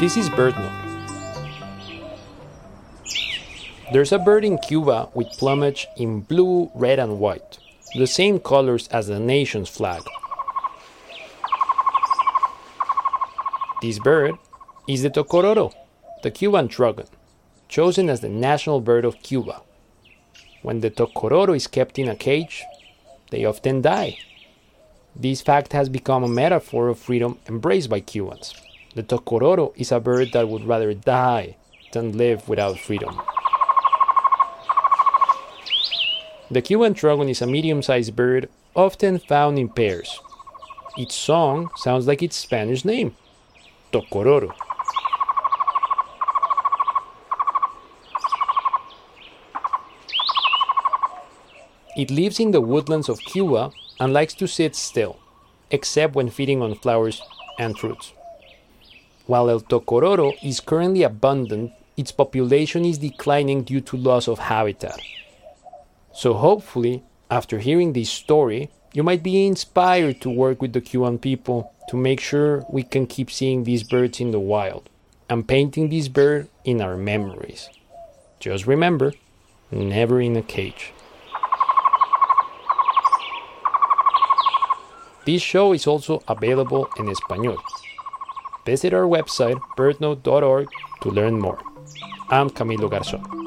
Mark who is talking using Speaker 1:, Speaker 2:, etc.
Speaker 1: This is bird BirdNote. There's a bird in Cuba with plumage in blue, red, and white, the same colors as the nation's flag. This bird is the tocororo, the Cuban trogon, chosen as the national bird of Cuba. When the tocororo is kept in a cage, they often die. This fact has become a metaphor of freedom embraced by Cubans. The tocororo is a bird that would rather die than live without freedom. The Cuban trogon is a medium sized bird often found in pairs. Its song sounds like its Spanish name, tocororo. It lives in the woodlands of Cuba and likes to sit still, except when feeding on flowers and fruits. While El Tocororo is currently abundant, its population is declining due to loss of habitat. So, hopefully, after hearing this story, you might be inspired to work with the Cuban people to make sure we can keep seeing these birds in the wild and painting this bird in our memories. Just remember, never in a cage. This show is also available in Espanol. Visit our website birdnote.org to learn more. I'm Camilo Garzón.